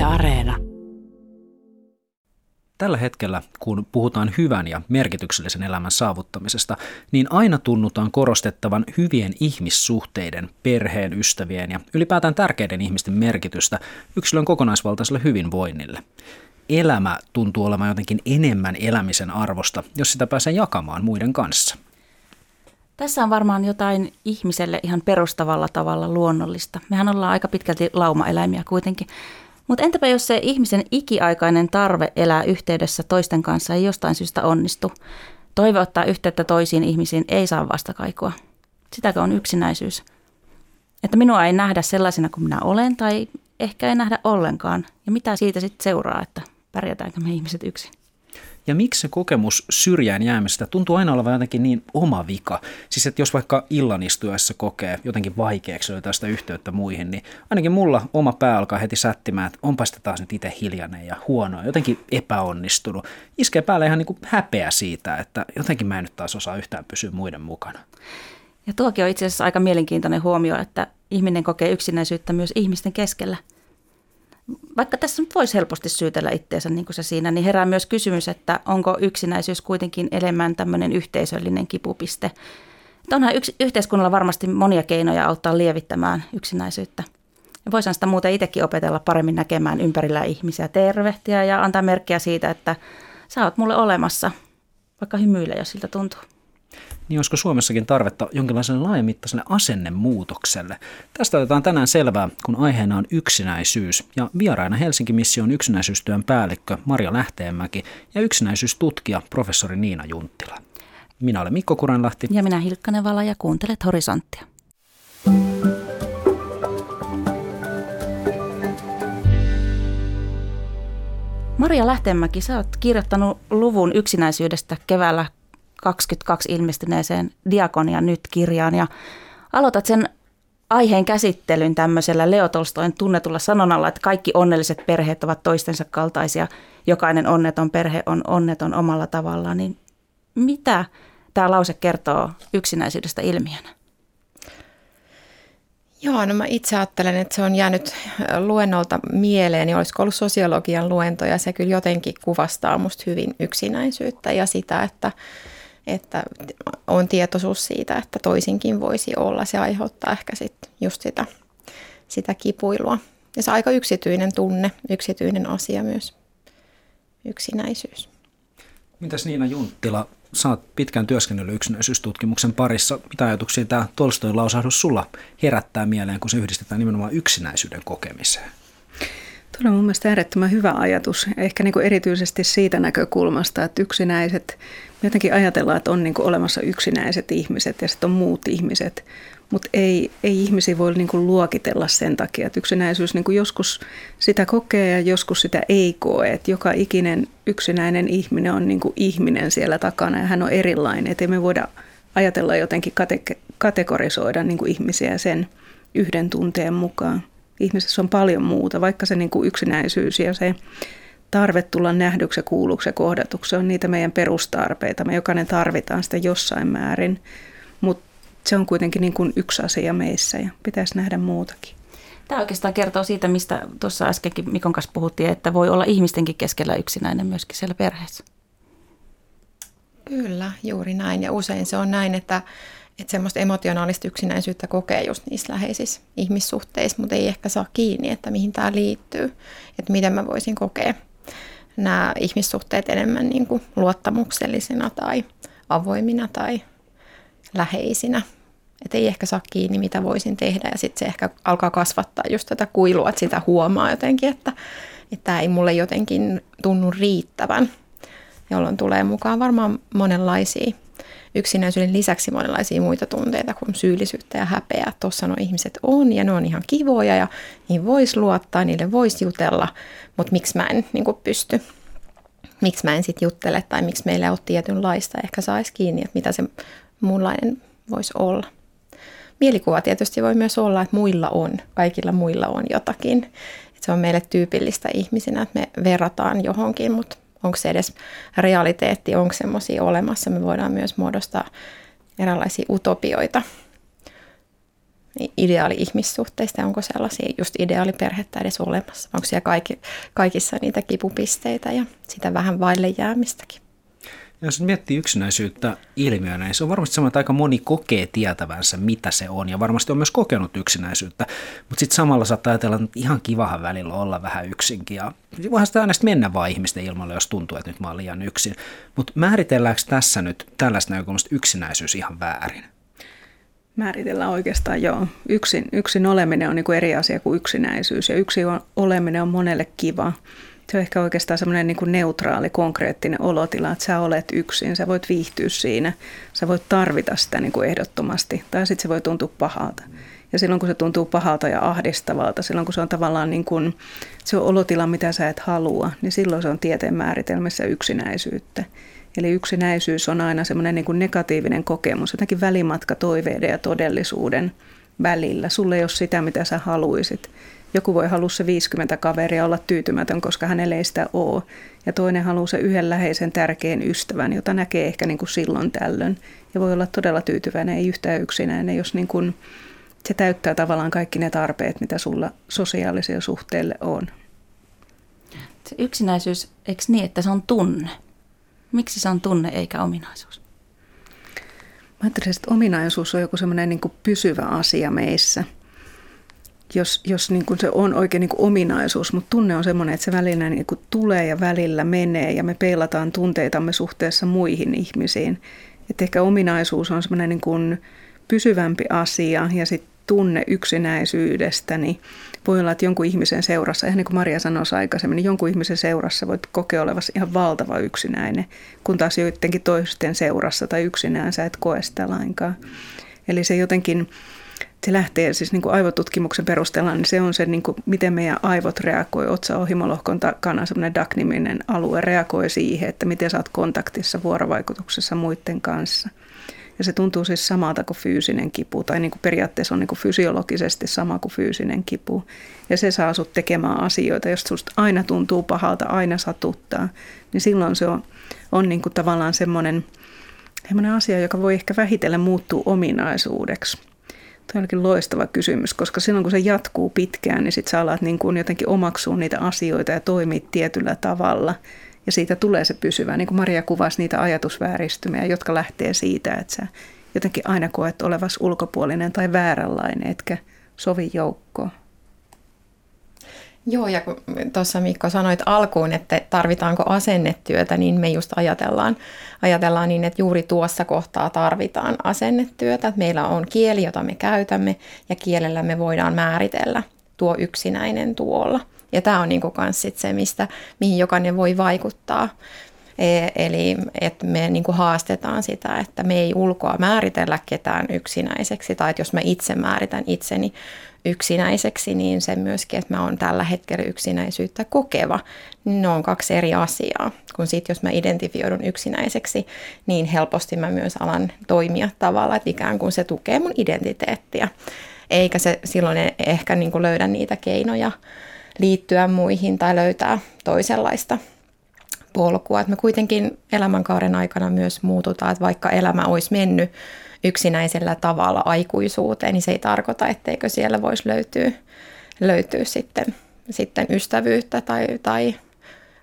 Yle Areena. Tällä hetkellä, kun puhutaan hyvän ja merkityksellisen elämän saavuttamisesta, niin aina tunnutaan korostettavan hyvien ihmissuhteiden, perheen, ystävien ja ylipäätään tärkeiden ihmisten merkitystä yksilön kokonaisvaltaiselle hyvinvoinnille. Elämä tuntuu olevan jotenkin enemmän elämisen arvosta, jos sitä pääsee jakamaan muiden kanssa. Tässä on varmaan jotain ihmiselle ihan perustavalla tavalla luonnollista. Mehän ollaan aika pitkälti laumaeläimiä kuitenkin. Mutta entäpä jos se ihmisen ikiaikainen tarve elää yhteydessä toisten kanssa ei jostain syystä onnistu? Toive ottaa yhteyttä toisiin ihmisiin ei saa vastakaikua. Sitäkö on yksinäisyys? Että minua ei nähdä sellaisena kuin minä olen tai ehkä ei nähdä ollenkaan. Ja mitä siitä sitten seuraa, että pärjätäänkö me ihmiset yksin? Ja miksi se kokemus syrjään jäämisestä tuntuu aina olevan jotenkin niin oma vika? Siis että jos vaikka illanistuessa kokee jotenkin vaikeaksi löytää sitä yhteyttä muihin, niin ainakin mulla oma pää alkaa heti sättimään, että onpa sitä taas nyt itse hiljainen ja huono, jotenkin epäonnistunut. Iskee päälle ihan niin kuin häpeä siitä, että jotenkin mä en nyt taas osaa yhtään pysyä muiden mukana. Ja tuokin on itse asiassa aika mielenkiintoinen huomio, että ihminen kokee yksinäisyyttä myös ihmisten keskellä – vaikka tässä nyt voisi helposti syytellä itseensä niin kuin se siinä, niin herää myös kysymys, että onko yksinäisyys kuitenkin enemmän tämmöinen yhteisöllinen kipupiste. Että onhan yks, yhteiskunnalla varmasti monia keinoja auttaa lievittämään yksinäisyyttä. Ja voisihan sitä muuten itsekin opetella paremmin näkemään ympärillä ihmisiä, tervehtiä ja antaa merkkiä siitä, että sä oot mulle olemassa, vaikka hymyillä, jos siltä tuntuu niin olisiko Suomessakin tarvetta jonkinlaiselle laajamittaiselle asennemuutokselle? Tästä otetaan tänään selvää, kun aiheena on yksinäisyys. Ja vieraina Helsinki Mission yksinäisyystyön päällikkö Maria Lähteenmäki ja yksinäisyystutkija professori Niina Junttila. Minä olen Mikko Kuranlahti. Ja minä Hilkka Nevala ja kuuntelet Horisonttia. Maria Lähteenmäki, sä oot kirjoittanut luvun yksinäisyydestä keväällä 22 ilmestyneeseen Diakonia nyt-kirjaan ja aloitat sen aiheen käsittelyn tämmöisellä Leo Tolstoin tunnetulla sanonnalla, että kaikki onnelliset perheet ovat toistensa kaltaisia, jokainen onneton perhe on onneton omalla tavallaan, niin mitä tämä lause kertoo yksinäisyydestä ilmiönä? Joo, no mä itse ajattelen, että se on jäänyt luennolta mieleen, niin olisiko ollut sosiologian luento, ja se kyllä jotenkin kuvastaa musta hyvin yksinäisyyttä ja sitä, että että on tietoisuus siitä, että toisinkin voisi olla. Se aiheuttaa ehkä sitten just sitä, sitä kipuilua. Ja se on aika yksityinen tunne, yksityinen asia myös, yksinäisyys. Mitäs Niina Junttila, oot pitkään työskennellyt yksinäisyystutkimuksen parissa. Mitä ajatuksia tämä Tolstoin lausahdus sulla herättää mieleen, kun se yhdistetään nimenomaan yksinäisyyden kokemiseen? Tuo on mun mielestä äärettömän hyvä ajatus, ehkä niin kuin erityisesti siitä näkökulmasta, että yksinäiset, jotenkin ajatellaan, että on niin kuin olemassa yksinäiset ihmiset ja sitten on muut ihmiset, mutta ei, ei ihmisiä voi niin kuin luokitella sen takia, että yksinäisyys niin kuin joskus sitä kokee ja joskus sitä ei koe, että joka ikinen yksinäinen ihminen on niin kuin ihminen siellä takana ja hän on erilainen, että me voida ajatella jotenkin kate- kategorisoida niin kuin ihmisiä sen yhden tunteen mukaan ihmisessä on paljon muuta, vaikka se niin kuin yksinäisyys ja se tarve tulla nähdyksi, kuulluksi ja kohdatuksi on niitä meidän perustarpeita. Me jokainen tarvitaan sitä jossain määrin, mutta se on kuitenkin niin kuin yksi asia meissä ja pitäisi nähdä muutakin. Tämä oikeastaan kertoo siitä, mistä tuossa äskenkin Mikon kanssa puhuttiin, että voi olla ihmistenkin keskellä yksinäinen myöskin siellä perheessä. Kyllä, juuri näin. Ja usein se on näin, että että semmoista emotionaalista yksinäisyyttä kokee just niissä läheisissä ihmissuhteissa, mutta ei ehkä saa kiinni, että mihin tämä liittyy, että miten mä voisin kokea nämä ihmissuhteet enemmän niin kuin luottamuksellisina tai avoimina tai läheisinä. Että ei ehkä saa kiinni, mitä voisin tehdä ja sitten se ehkä alkaa kasvattaa just tätä kuilua, että sitä huomaa jotenkin, että, tämä ei mulle jotenkin tunnu riittävän, jolloin tulee mukaan varmaan monenlaisia yksinäisyyden lisäksi monenlaisia muita tunteita kuin syyllisyyttä ja häpeää. Tuossa nuo ihmiset on ja ne on ihan kivoja ja niin voisi luottaa, niille voisi jutella, mutta miksi mä en niin pysty? Miksi mä en sitten juttele tai miksi meillä ei ole tietynlaista, ehkä saisi kiinni, että mitä se muunlainen voisi olla. Mielikuva tietysti voi myös olla, että muilla on, kaikilla muilla on jotakin. Että se on meille tyypillistä ihmisinä, että me verrataan johonkin, mutta onko se edes realiteetti, onko semmoisia olemassa. Me voidaan myös muodostaa erilaisia utopioita. ideaali-ihmissuhteista, onko sellaisia just ideaaliperhettä edes olemassa, onko siellä kaikki, kaikissa niitä kipupisteitä ja sitä vähän vaille jäämistäkin. Jos miettii yksinäisyyttä ilmiönä, niin se on varmasti semmoinen, että aika moni kokee tietävänsä, mitä se on, ja varmasti on myös kokenut yksinäisyyttä, mutta sitten samalla saattaa ajatella, että ihan kivahan välillä olla vähän yksinkin, ja voihan sitä aina mennä vaan ihmisten ilmalle, jos tuntuu, että nyt mä oon liian yksin. Mutta määritelläänkö tässä nyt tällaista näkökulmasta yksinäisyys ihan väärin? Määritellään oikeastaan joo. Yksin, yksin oleminen on niin eri asia kuin yksinäisyys, ja yksin oleminen on monelle kiva se on ehkä oikeastaan semmoinen niin kuin neutraali, konkreettinen olotila, että sä olet yksin, sä voit viihtyä siinä, sä voit tarvita sitä niin kuin ehdottomasti, tai sitten se voi tuntua pahalta. Ja silloin kun se tuntuu pahalta ja ahdistavalta, silloin kun se on tavallaan niin kuin, se on olotila, mitä sä et halua, niin silloin se on tieteen määritelmässä yksinäisyyttä. Eli yksinäisyys on aina semmoinen niin kuin negatiivinen kokemus, jotenkin välimatka toiveiden ja todellisuuden välillä. Sulle ei ole sitä, mitä sä haluisit. Joku voi halua se 50 kaveria olla tyytymätön, koska hänelle ei sitä ole. Ja toinen haluaa se yhden läheisen tärkeän ystävän, jota näkee ehkä niin kuin silloin tällöin. Ja voi olla todella tyytyväinen, ei yhtään yksinäinen, jos niin kuin se täyttää tavallaan kaikki ne tarpeet, mitä sulla sosiaalisia suhteille on. Se yksinäisyys, eikö niin, että se on tunne? Miksi se on tunne eikä ominaisuus? Mä ajattelisin, että ominaisuus on joku semmoinen niin pysyvä asia meissä – jos, jos niin kuin se on oikein niin kuin ominaisuus, mutta tunne on semmoinen, että se välillä niin kuin tulee ja välillä menee ja me peilataan tunteitamme suhteessa muihin ihmisiin. Että ehkä ominaisuus on semmoinen niin kuin pysyvämpi asia ja sitten tunne yksinäisyydestä, niin voi olla, että jonkun ihmisen seurassa, ihan niin kuin Maria sanoi aikaisemmin, niin jonkun ihmisen seurassa voit kokea olevasi ihan valtava yksinäinen, kun taas joidenkin toisten seurassa tai yksinään sä et koe sitä lainkaan. Eli se jotenkin se lähtee siis niin kuin aivotutkimuksen perusteella, niin se on se, niin kuin, miten meidän aivot reagoi. Otsa-ohimolohkon takana semmoinen DAC-niminen alue reagoi siihen, että miten sä oot kontaktissa vuorovaikutuksessa muiden kanssa. Ja se tuntuu siis samalta kuin fyysinen kipu, tai niin kuin periaatteessa on niin kuin fysiologisesti sama kuin fyysinen kipu. Ja se saa sut tekemään asioita, jos susta aina tuntuu pahalta, aina satuttaa, niin silloin se on, on niin kuin tavallaan semmoinen, semmoinen asia, joka voi ehkä vähitellen muuttua ominaisuudeksi. Tämä onkin loistava kysymys, koska silloin kun se jatkuu pitkään, niin sitten sä alat niin kuin jotenkin omaksua niitä asioita ja toimii tietyllä tavalla. Ja siitä tulee se pysyvä, niin kuin Maria kuvasi niitä ajatusvääristymiä, jotka lähtee siitä, että sä jotenkin aina koet olevas ulkopuolinen tai vääränlainen, etkä sovi joukkoon. Joo, ja kun tuossa Mikko sanoit alkuun, että tarvitaanko asennetyötä, niin me just ajatellaan, ajatellaan niin, että juuri tuossa kohtaa tarvitaan asennetyötä. Meillä on kieli, jota me käytämme, ja kielellä me voidaan määritellä tuo yksinäinen tuolla. Ja tämä on niin myös se, mistä, mihin jokainen voi vaikuttaa. E, eli että me niin kuin haastetaan sitä, että me ei ulkoa määritellä ketään yksinäiseksi, tai että jos mä itse määritän itseni yksinäiseksi, niin se myöskin, että mä oon tällä hetkellä yksinäisyyttä kokeva, niin ne on kaksi eri asiaa. Kun sitten jos mä identifioidun yksinäiseksi, niin helposti mä myös alan toimia tavalla, että ikään kuin se tukee mun identiteettiä. Eikä se silloin e- ehkä niin kuin löydä niitä keinoja liittyä muihin tai löytää toisenlaista polkua. Että me kuitenkin elämänkaaren aikana myös muututaan, että vaikka elämä olisi mennyt yksinäisellä tavalla aikuisuuteen, niin se ei tarkoita, etteikö siellä voisi löytyä, löytyä sitten, sitten ystävyyttä tai, tai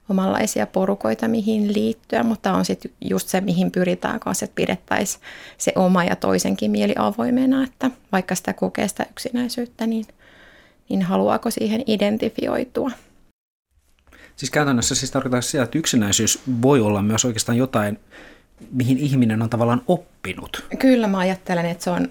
omanlaisia porukoita, mihin liittyä, mutta on sitten just se, mihin pyritään kanssa, että pidettäisiin se oma ja toisenkin mieli avoimena, että vaikka sitä kokee sitä yksinäisyyttä, niin, niin haluaako siihen identifioitua. Siis käytännössä siis tarkoittaa sitä, että yksinäisyys voi olla myös oikeastaan jotain, mihin ihminen on tavallaan oppinut. Kyllä mä ajattelen, että se on,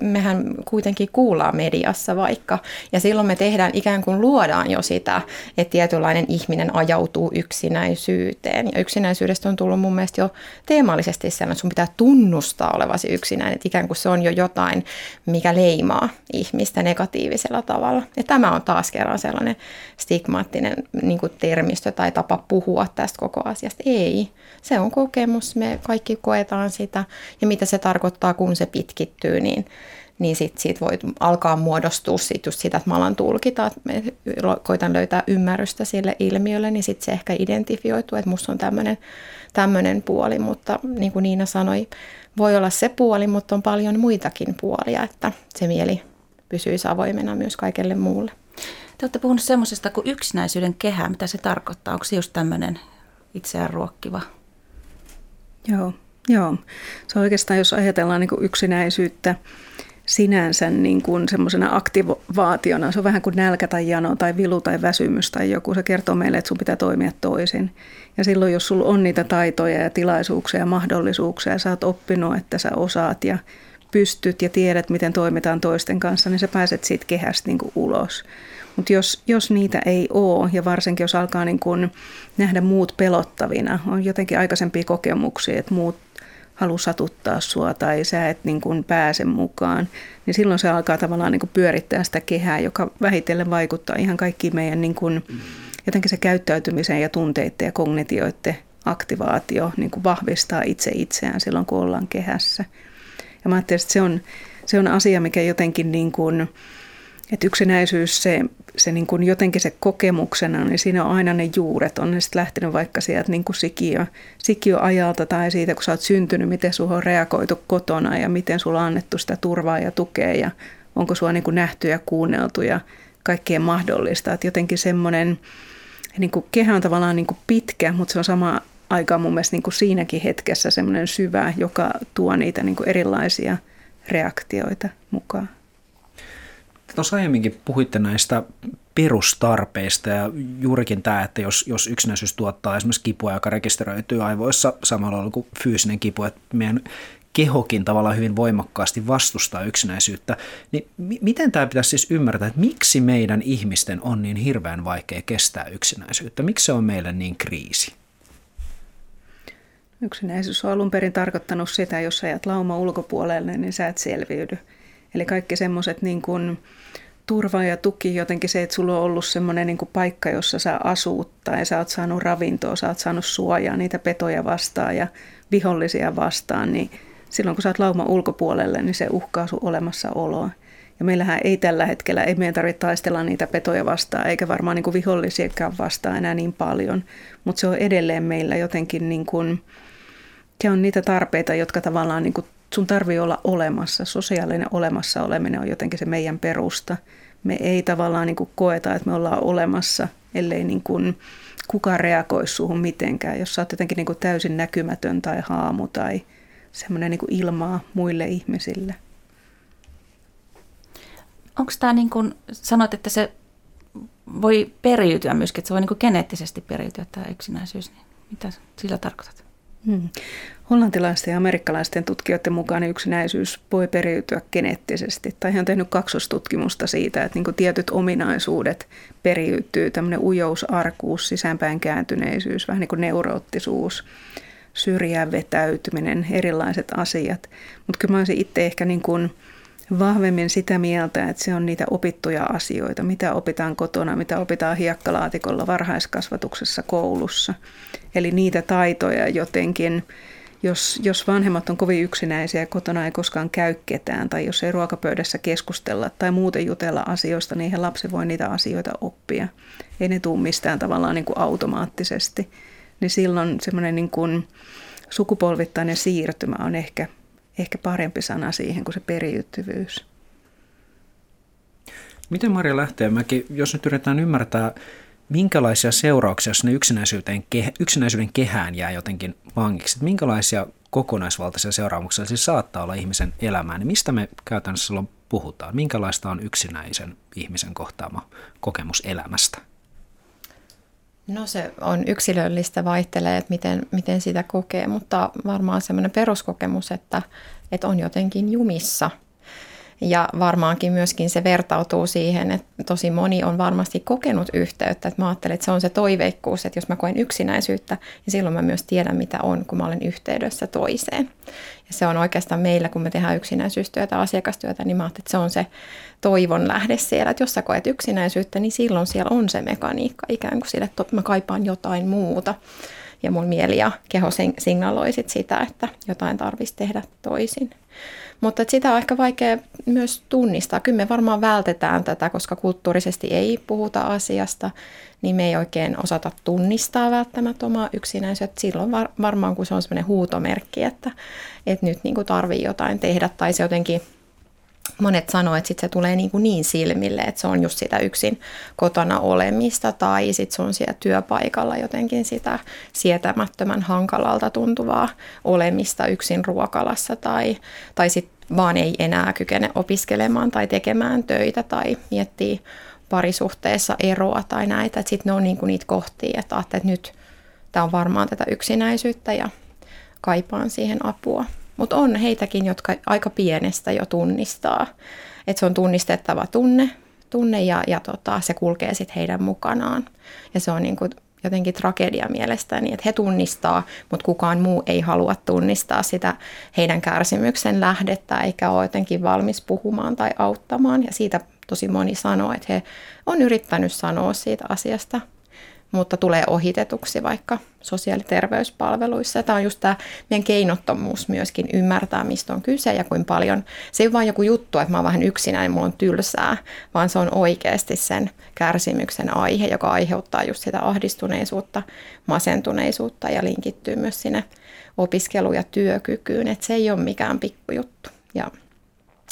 mehän kuitenkin kuullaan mediassa vaikka, ja silloin me tehdään ikään kuin luodaan jo sitä, että tietynlainen ihminen ajautuu yksinäisyyteen. Ja yksinäisyydestä on tullut mun mielestä jo teemallisesti sellainen, että sun pitää tunnustaa olevasi yksinäinen, että ikään kuin se on jo jotain, mikä leimaa ihmistä negatiivisella tavalla. Ja tämä on taas kerran sellainen stigmaattinen niin termistö tai tapa puhua tästä koko asiasta. Ei, se on kokemus, me kaikki koetaan sitä ja mitä se tarkoittaa, kun se pitkittyy, niin, niin sit siitä voi alkaa muodostua sit just sitä, että mä alan tulkita, että me koitan löytää ymmärrystä sille ilmiölle, niin sitten se ehkä identifioituu, että musta on tämmöinen puoli, mutta niin kuin Niina sanoi, voi olla se puoli, mutta on paljon muitakin puolia, että se mieli pysyisi avoimena myös kaikelle muulle. Te olette puhunut semmoisesta kuin yksinäisyyden kehä. Mitä se tarkoittaa? Onko se just tämmöinen itseään ruokkiva? Joo, joo. Se on oikeastaan, jos ajatellaan niin yksinäisyyttä sinänsä niin kuin semmoisena aktivaationa, se on vähän kuin nälkä tai jano tai vilu tai väsymys tai joku. Se kertoo meille, että sun pitää toimia toisin. Ja silloin, jos sulla on niitä taitoja ja tilaisuuksia ja mahdollisuuksia ja sä oot oppinut, että sä osaat ja pystyt ja tiedät, miten toimitaan toisten kanssa, niin sä pääset siitä kehästä niin kuin ulos. Mutta jos, jos niitä ei ole, ja varsinkin jos alkaa niin kun nähdä muut pelottavina, on jotenkin aikaisempia kokemuksia, että muut haluaa satuttaa sua tai sä et niin kun pääse mukaan, niin silloin se alkaa tavallaan niin pyörittää sitä kehää, joka vähitellen vaikuttaa ihan kaikkiin meidän niin kun, jotenkin se käyttäytymiseen ja tunteiden ja kognitioiden aktivaatio niin kuin vahvistaa itse itseään silloin, kun ollaan kehässä. Ja mä ajattelin, että se on, se on asia, mikä jotenkin niin kuin, että yksinäisyys, se, se niin kuin jotenkin se kokemuksena, niin siinä on aina ne juuret. On ne sitten lähtenyt vaikka sieltä niin kuin sikiö, sikiöajalta tai siitä, kun sä oot syntynyt, miten sulla on reagoitu kotona ja miten sulla on annettu sitä turvaa ja tukea ja onko sua niin kuin nähty ja kuunneltu ja kaikkea mahdollista. Että jotenkin semmoinen, niin kuin kehä on tavallaan niin kuin pitkä, mutta se on sama aikaan mun mielestä niin kuin siinäkin hetkessä semmoinen syvä, joka tuo niitä niin kuin erilaisia reaktioita mukaan. Tuossa aiemminkin puhuitte näistä perustarpeista ja juurikin tämä, että jos, jos yksinäisyys tuottaa esimerkiksi kipua, joka rekisteröityy aivoissa samalla kuin fyysinen kipu, että meidän kehokin tavallaan hyvin voimakkaasti vastustaa yksinäisyyttä, niin m- miten tämä pitäisi siis ymmärtää, että miksi meidän ihmisten on niin hirveän vaikea kestää yksinäisyyttä? Miksi se on meille niin kriisi? Yksinäisyys on alun perin tarkoittanut sitä, jos jäät lauma ulkopuolelle, niin sä et selviydy. Eli kaikki semmoiset niin kuin turva ja tuki, jotenkin se, että sulla on ollut semmoinen niin paikka, jossa sä asut tai sä oot saanut ravintoa, sä oot saanut suojaa niitä petoja vastaan ja vihollisia vastaan, niin silloin kun sä oot lauma ulkopuolelle, niin se uhkaa sun olemassaoloa. Ja meillähän ei tällä hetkellä, ei meidän tarvitse taistella niitä petoja vastaan, eikä varmaan niin vihollisiakaan vastaan enää niin paljon, mutta se on edelleen meillä jotenkin niin kuin, se on niitä tarpeita, jotka tavallaan niin kuin sun tarvii olla olemassa. Sosiaalinen olemassa oleminen on jotenkin se meidän perusta. Me ei tavallaan niin kuin koeta, että me ollaan olemassa, ellei niin kuin kukaan reagoi suhun mitenkään. Jos sä oot jotenkin niin kuin täysin näkymätön tai haamu tai semmoinen niin ilmaa muille ihmisille. Onko tämä niin kuin, sanot, että se voi periytyä myöskin, että se voi niin kuin geneettisesti periytyä tämä yksinäisyys, niin mitä sillä tarkoitat? Hmm. Hollantilaisten ja amerikkalaisten tutkijoiden mukaan yksinäisyys voi periytyä geneettisesti. Tai he on tehnyt kaksostutkimusta siitä, että niin tietyt ominaisuudet periytyy. Tämmöinen ujous, arkuus, sisäänpäin kääntyneisyys, vähän niin kuin neuroottisuus, syrjään vetäytyminen, erilaiset asiat. Mutta kyllä mä olisin itse ehkä niin kuin vahvemmin sitä mieltä, että se on niitä opittuja asioita, mitä opitaan kotona, mitä opitaan hiekkalaatikolla varhaiskasvatuksessa koulussa. Eli niitä taitoja jotenkin, jos, jos vanhemmat on kovin yksinäisiä ja kotona ei koskaan käy ketään, tai jos ei ruokapöydässä keskustella tai muuten jutella asioista, niin lapsi voi niitä asioita oppia. Ei ne tule mistään tavallaan niin kuin automaattisesti. Niin silloin semmoinen niin sukupolvittainen siirtymä on ehkä ehkä parempi sana siihen kuin se periytyvyys. Miten Maria Lähteenmäki, jos nyt yritetään ymmärtää, minkälaisia seurauksia, jos ne yksinäisyyden, yksinäisyyden kehään jää jotenkin vangiksi, että minkälaisia kokonaisvaltaisia seuraamuksia siis saattaa olla ihmisen elämään, niin mistä me käytännössä silloin puhutaan? Minkälaista on yksinäisen ihmisen kohtaama kokemus elämästä? No se on yksilöllistä, vaihtelee, että miten, miten sitä kokee, mutta varmaan semmoinen peruskokemus, että, että on jotenkin jumissa. Ja varmaankin myöskin se vertautuu siihen, että tosi moni on varmasti kokenut yhteyttä. Että mä ajattelen, että se on se toiveikkuus, että jos mä koen yksinäisyyttä, niin silloin mä myös tiedän, mitä on, kun mä olen yhteydessä toiseen. Ja se on oikeastaan meillä, kun me tehdään yksinäisyystyötä, asiakastyötä, niin mä ajattelen, että se on se toivon lähde siellä, että jos sä koet yksinäisyyttä, niin silloin siellä on se mekaniikka ikään kuin sille, että mä kaipaan jotain muuta. Ja mun mieli ja keho signaloi sit sitä, että jotain tarvitsisi tehdä toisin. Mutta sitä on ehkä vaikea myös tunnistaa. Kyllä me varmaan vältetään tätä, koska kulttuurisesti ei puhuta asiasta, niin me ei oikein osata tunnistaa välttämättä omaa yksinäisyyttä. Silloin var- varmaan, kun se on sellainen huutomerkki, että, että nyt niin tarvii jotain tehdä tai se jotenkin monet sanoo, että sit se tulee niin, kuin niin silmille, että se on just sitä yksin kotona olemista tai sitten se on siellä työpaikalla jotenkin sitä sietämättömän hankalalta tuntuvaa olemista yksin ruokalassa tai, tai sitten vaan ei enää kykene opiskelemaan tai tekemään töitä tai miettii parisuhteessa eroa tai näitä. Sitten ne on niin kuin niitä kohtia, että että nyt tämä on varmaan tätä yksinäisyyttä ja kaipaan siihen apua. Mutta on heitäkin, jotka aika pienestä jo tunnistaa, että se on tunnistettava tunne, tunne ja, ja tota, se kulkee sitten heidän mukanaan. Ja se on niin kuin jotenkin tragedia mielestäni, että he tunnistaa, mutta kukaan muu ei halua tunnistaa sitä heidän kärsimyksen lähdettä, eikä ole jotenkin valmis puhumaan tai auttamaan. Ja siitä tosi moni sanoo, että he on yrittänyt sanoa siitä asiasta – mutta tulee ohitetuksi vaikka sosiaali- ja terveyspalveluissa. Tämä on just tämä meidän keinottomuus myöskin ymmärtää, mistä on kyse ja kuinka paljon. Se ei ole vain joku juttu, että mä oon vähän yksinäinen, mulla on tylsää, vaan se on oikeasti sen kärsimyksen aihe, joka aiheuttaa just sitä ahdistuneisuutta, masentuneisuutta ja linkittyy myös sinne opiskelu- ja työkykyyn. Että se ei ole mikään pikkujuttu. Ja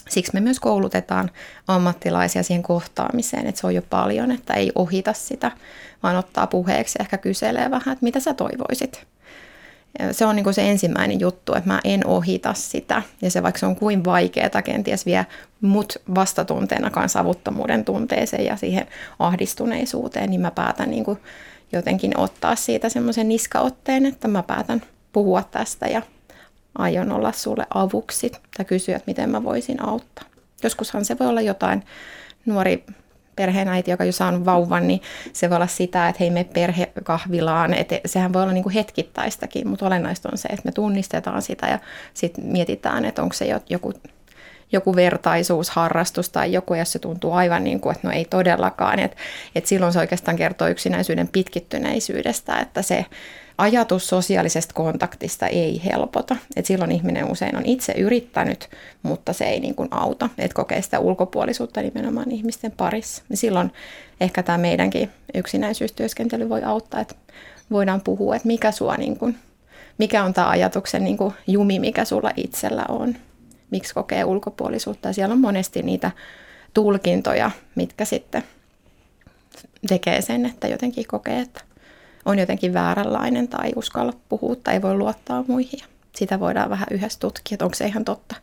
Siksi me myös koulutetaan ammattilaisia siihen kohtaamiseen, että se on jo paljon, että ei ohita sitä, vaan ottaa puheeksi ja ehkä kyselee vähän, että mitä sä toivoisit. Ja se on niin se ensimmäinen juttu, että mä en ohita sitä. Ja se vaikka se on kuin vaikeaa, kenties vie mut vastatunteena kanssa avuttomuuden tunteeseen ja siihen ahdistuneisuuteen, niin mä päätän niin jotenkin ottaa siitä semmoisen niskaotteen, että mä päätän puhua tästä ja aion olla sulle avuksi tai kysyä, että miten mä voisin auttaa. Joskushan se voi olla jotain. Nuori perheenäiti, joka jo saanut vauvan, niin se voi olla sitä, että hei me perhekahvilaan, että sehän voi olla niin kuin hetkittäistäkin, mutta olennaista on se, että me tunnistetaan sitä ja sitten mietitään, että onko se joku, joku vertaisuusharrastus tai joku, jos se tuntuu aivan niin kuin, että no ei todellakaan, että, että silloin se oikeastaan kertoo yksinäisyyden pitkittyneisyydestä, että se ajatus sosiaalisesta kontaktista ei helpota. Et silloin ihminen usein on itse yrittänyt, mutta se ei niin kuin auta. Et kokee sitä ulkopuolisuutta nimenomaan ihmisten parissa. Ja silloin ehkä tämä meidänkin yksinäisyystyöskentely voi auttaa, että voidaan puhua, että mikä, sua niin kuin, mikä on tämä ajatuksen niin kuin jumi, mikä sulla itsellä on. Miksi kokee ulkopuolisuutta. Ja siellä on monesti niitä tulkintoja, mitkä sitten tekee sen, että jotenkin kokee, että on jotenkin vääränlainen tai uskalla puhua tai ei voi luottaa muihin. Sitä voidaan vähän yhdessä tutkia, että onko se ihan totta,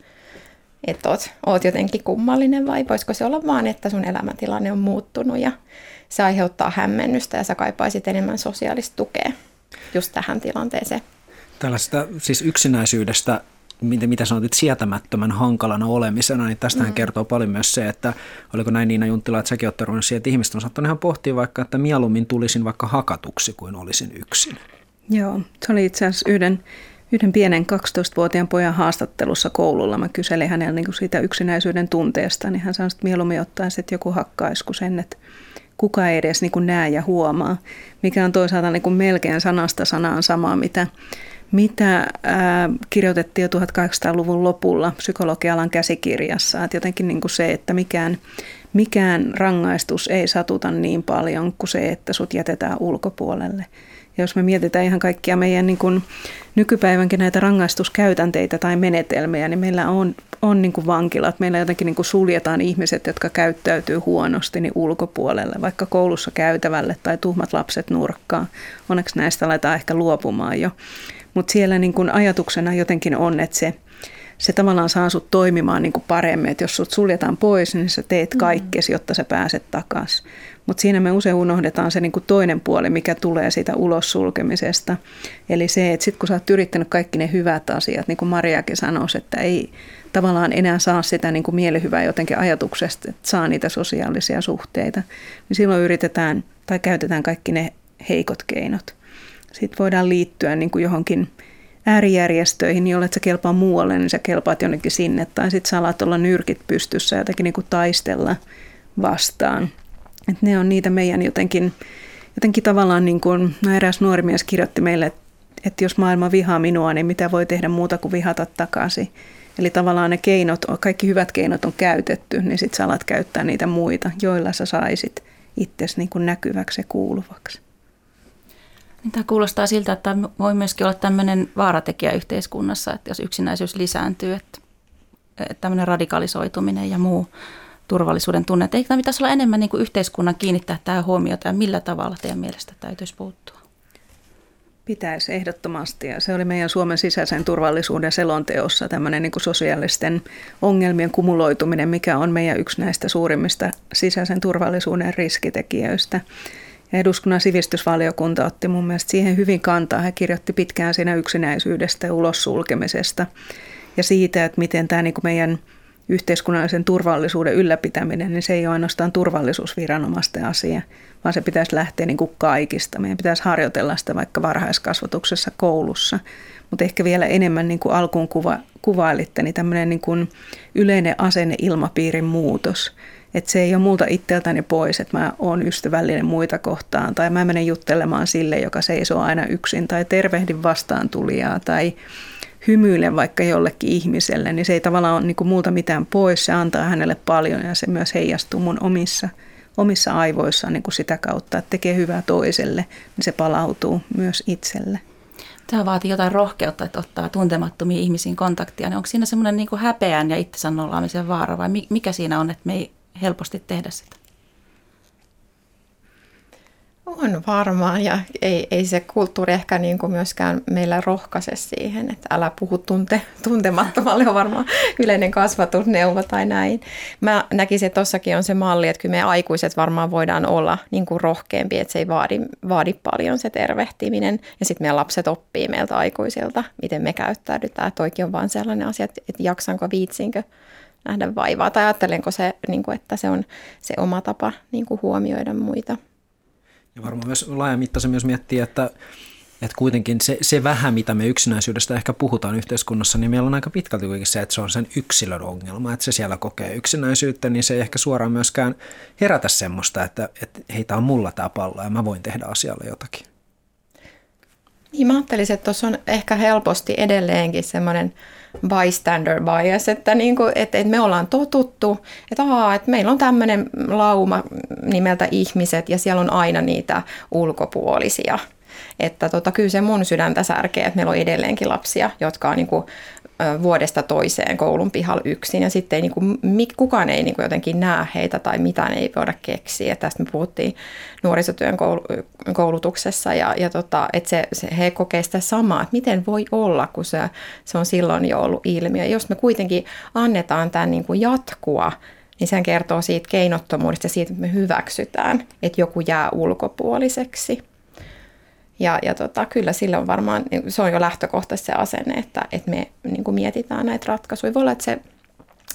että oot, oot jotenkin kummallinen vai voisiko se olla vaan, että sun elämäntilanne on muuttunut ja se aiheuttaa hämmennystä ja sä kaipaisit enemmän sosiaalista tukea just tähän tilanteeseen. Tällaista siis yksinäisyydestä mitä, mitä sanotit, sietämättömän hankalana olemisena, niin tästähän mm. kertoo paljon myös se, että oliko näin Niina Junttila, että säkin olet siihen, että ihmiset on saattanut ihan pohtia vaikka, että mieluummin tulisin vaikka hakatuksi kuin olisin yksin. Joo, se oli itse asiassa yhden, yhden pienen 12-vuotiaan pojan haastattelussa koululla. Mä kyselin hänellä niin siitä yksinäisyyden tunteesta, niin hän sanoi, että mieluummin ottaisi, että joku hakkaisi kuin sen, että kuka ei edes niin näe ja huomaa, mikä on toisaalta niin melkein sanasta sanaan samaa, mitä mitä ää, kirjoitettiin jo 1800-luvun lopulla psykologialan käsikirjassa. Että jotenkin niin kuin se, että mikään, mikään rangaistus ei satuta niin paljon kuin se, että sut jätetään ulkopuolelle. Ja jos me mietitään ihan kaikkia meidän niin kuin nykypäivänkin näitä rangaistuskäytänteitä tai menetelmiä, niin meillä on, on niin kuin vankilat. Meillä jotenkin niin kuin suljetaan ihmiset, jotka käyttäytyy huonosti niin ulkopuolelle, vaikka koulussa käytävälle tai tuhmat lapset nurkkaan. Onneksi näistä aletaan ehkä luopumaan jo. Mutta siellä niin kun ajatuksena jotenkin on, että se, se tavallaan saa sut toimimaan niin kuin paremmin. Että jos sut suljetaan pois, niin sä teet kaikkesi, jotta sä pääset takaisin. Mutta siinä me usein unohdetaan se niin kuin toinen puoli, mikä tulee siitä ulos sulkemisesta. Eli se, että sitten kun sä oot yrittänyt kaikki ne hyvät asiat, niin kuin Mariakin sanoisi, että ei tavallaan enää saa sitä niin kuin mielihyvää jotenkin ajatuksesta, että saa niitä sosiaalisia suhteita, niin silloin yritetään tai käytetään kaikki ne heikot keinot sitten voidaan liittyä niin kuin johonkin äärijärjestöihin, niin olet sä kelpaa muualle, niin sä kelpaat jonnekin sinne. Tai sitten sä alat olla nyrkit pystyssä ja jotenkin niin kuin taistella vastaan. Et ne on niitä meidän jotenkin, jotenkin tavallaan, niin kuin, no eräs nuori mies kirjoitti meille, että, että jos maailma vihaa minua, niin mitä voi tehdä muuta kuin vihata takaisin. Eli tavallaan ne keinot, kaikki hyvät keinot on käytetty, niin sitten sä alat käyttää niitä muita, joilla sä saisit itsesi niin kuin näkyväksi ja kuuluvaksi. Niin tämä kuulostaa siltä, että voi myöskin olla tämmöinen vaaratekijä yhteiskunnassa, että jos yksinäisyys lisääntyy, että, tämmöinen radikalisoituminen ja muu turvallisuuden tunne. Eikö tämä pitäisi olla enemmän niin kuin yhteiskunnan kiinnittää tähän huomiota ja millä tavalla teidän mielestä täytyisi puuttua? Pitäisi ehdottomasti ja se oli meidän Suomen sisäisen turvallisuuden selonteossa tämmöinen niin kuin sosiaalisten ongelmien kumuloituminen, mikä on meidän yksi näistä suurimmista sisäisen turvallisuuden riskitekijöistä. Ja eduskunnan sivistysvaliokunta otti mun mielestä siihen hyvin kantaa. He kirjoitti pitkään siinä yksinäisyydestä ja ulos sulkemisesta ja siitä, että miten tämä niin meidän yhteiskunnallisen turvallisuuden ylläpitäminen, niin se ei ole ainoastaan turvallisuusviranomaisten asia, vaan se pitäisi lähteä niin kuin kaikista. Meidän pitäisi harjoitella sitä vaikka varhaiskasvatuksessa koulussa, mutta ehkä vielä enemmän niin kuin alkuun kuva, kuvailitte, niin tämmöinen niin kuin yleinen asenneilmapiirin muutos. Että se ei ole multa itseltäni pois, että mä oon ystävällinen muita kohtaan tai mä menen juttelemaan sille, joka seisoo aina yksin tai tervehdin vastaan tulijaa tai hymyilen vaikka jollekin ihmiselle, niin se ei tavallaan ole niin kuin multa mitään pois. Se antaa hänelle paljon ja se myös heijastuu mun omissa, omissa aivoissa niin kuin sitä kautta, että tekee hyvää toiselle, niin se palautuu myös itselle. Tämä vaatii jotain rohkeutta, että ottaa tuntemattomiin ihmisiin kontaktia. Niin onko siinä semmoinen niin häpeän ja itsensä vaara vai mikä siinä on, että me ei helposti tehdä sitä? On varmaan ja ei, ei se kulttuuri ehkä niin kuin myöskään meillä rohkaise siihen, että älä puhu tunte, tuntemattomalle on varmaan yleinen kasvatusneuvo tai näin. Mä näkisin, että tossakin on se malli, että kyllä me aikuiset varmaan voidaan olla niin kuin rohkeampi, että se ei vaadi, vaadi paljon se tervehtiminen ja sitten meidän lapset oppii meiltä aikuisilta, miten me käyttäydytään. Toikin on vaan sellainen asia, että, jaksanko, viitsinkö nähdä vaivaa tai ajattelenko se, niin kuin, että se on se oma tapa niin kuin huomioida muita. Ja varmaan myös laajamittaisen myös miettiä, että, että kuitenkin se, se vähän, mitä me yksinäisyydestä ehkä puhutaan yhteiskunnassa, niin meillä on aika pitkälti kuitenkin se, että se on sen yksilön ongelma, että se siellä kokee yksinäisyyttä, niin se ei ehkä suoraan myöskään herätä semmoista, että, että hei, tämä on mulla tämä pallo ja mä voin tehdä asialle jotakin. Niin mä ajattelisin, että tuossa on ehkä helposti edelleenkin semmoinen bystander bias, että, niin kuin, että, että me ollaan totuttu, että, aa, että meillä on tämmöinen lauma nimeltä ihmiset ja siellä on aina niitä ulkopuolisia. Että tota, kyllä se mun sydäntä särkee, että meillä on edelleenkin lapsia, jotka on niin kuin vuodesta toiseen koulun pihalla yksin ja sitten ei, niin kuin, kukaan ei niin kuin jotenkin näe heitä tai mitään ei voida keksiä. Tästä me puhuttiin nuorisotyön koulutuksessa ja, ja tota, että se, se, he kokee sitä samaa, että miten voi olla, kun se, se on silloin jo ollut ilmiö. Jos me kuitenkin annetaan tämän niin kuin jatkua, niin sen kertoo siitä keinottomuudesta ja siitä, että me hyväksytään, että joku jää ulkopuoliseksi. Ja, ja tota, kyllä sillä on varmaan, niin se on jo lähtökohtaisesti se asenne, että, että me niin kuin mietitään näitä ratkaisuja. Voi olla, että se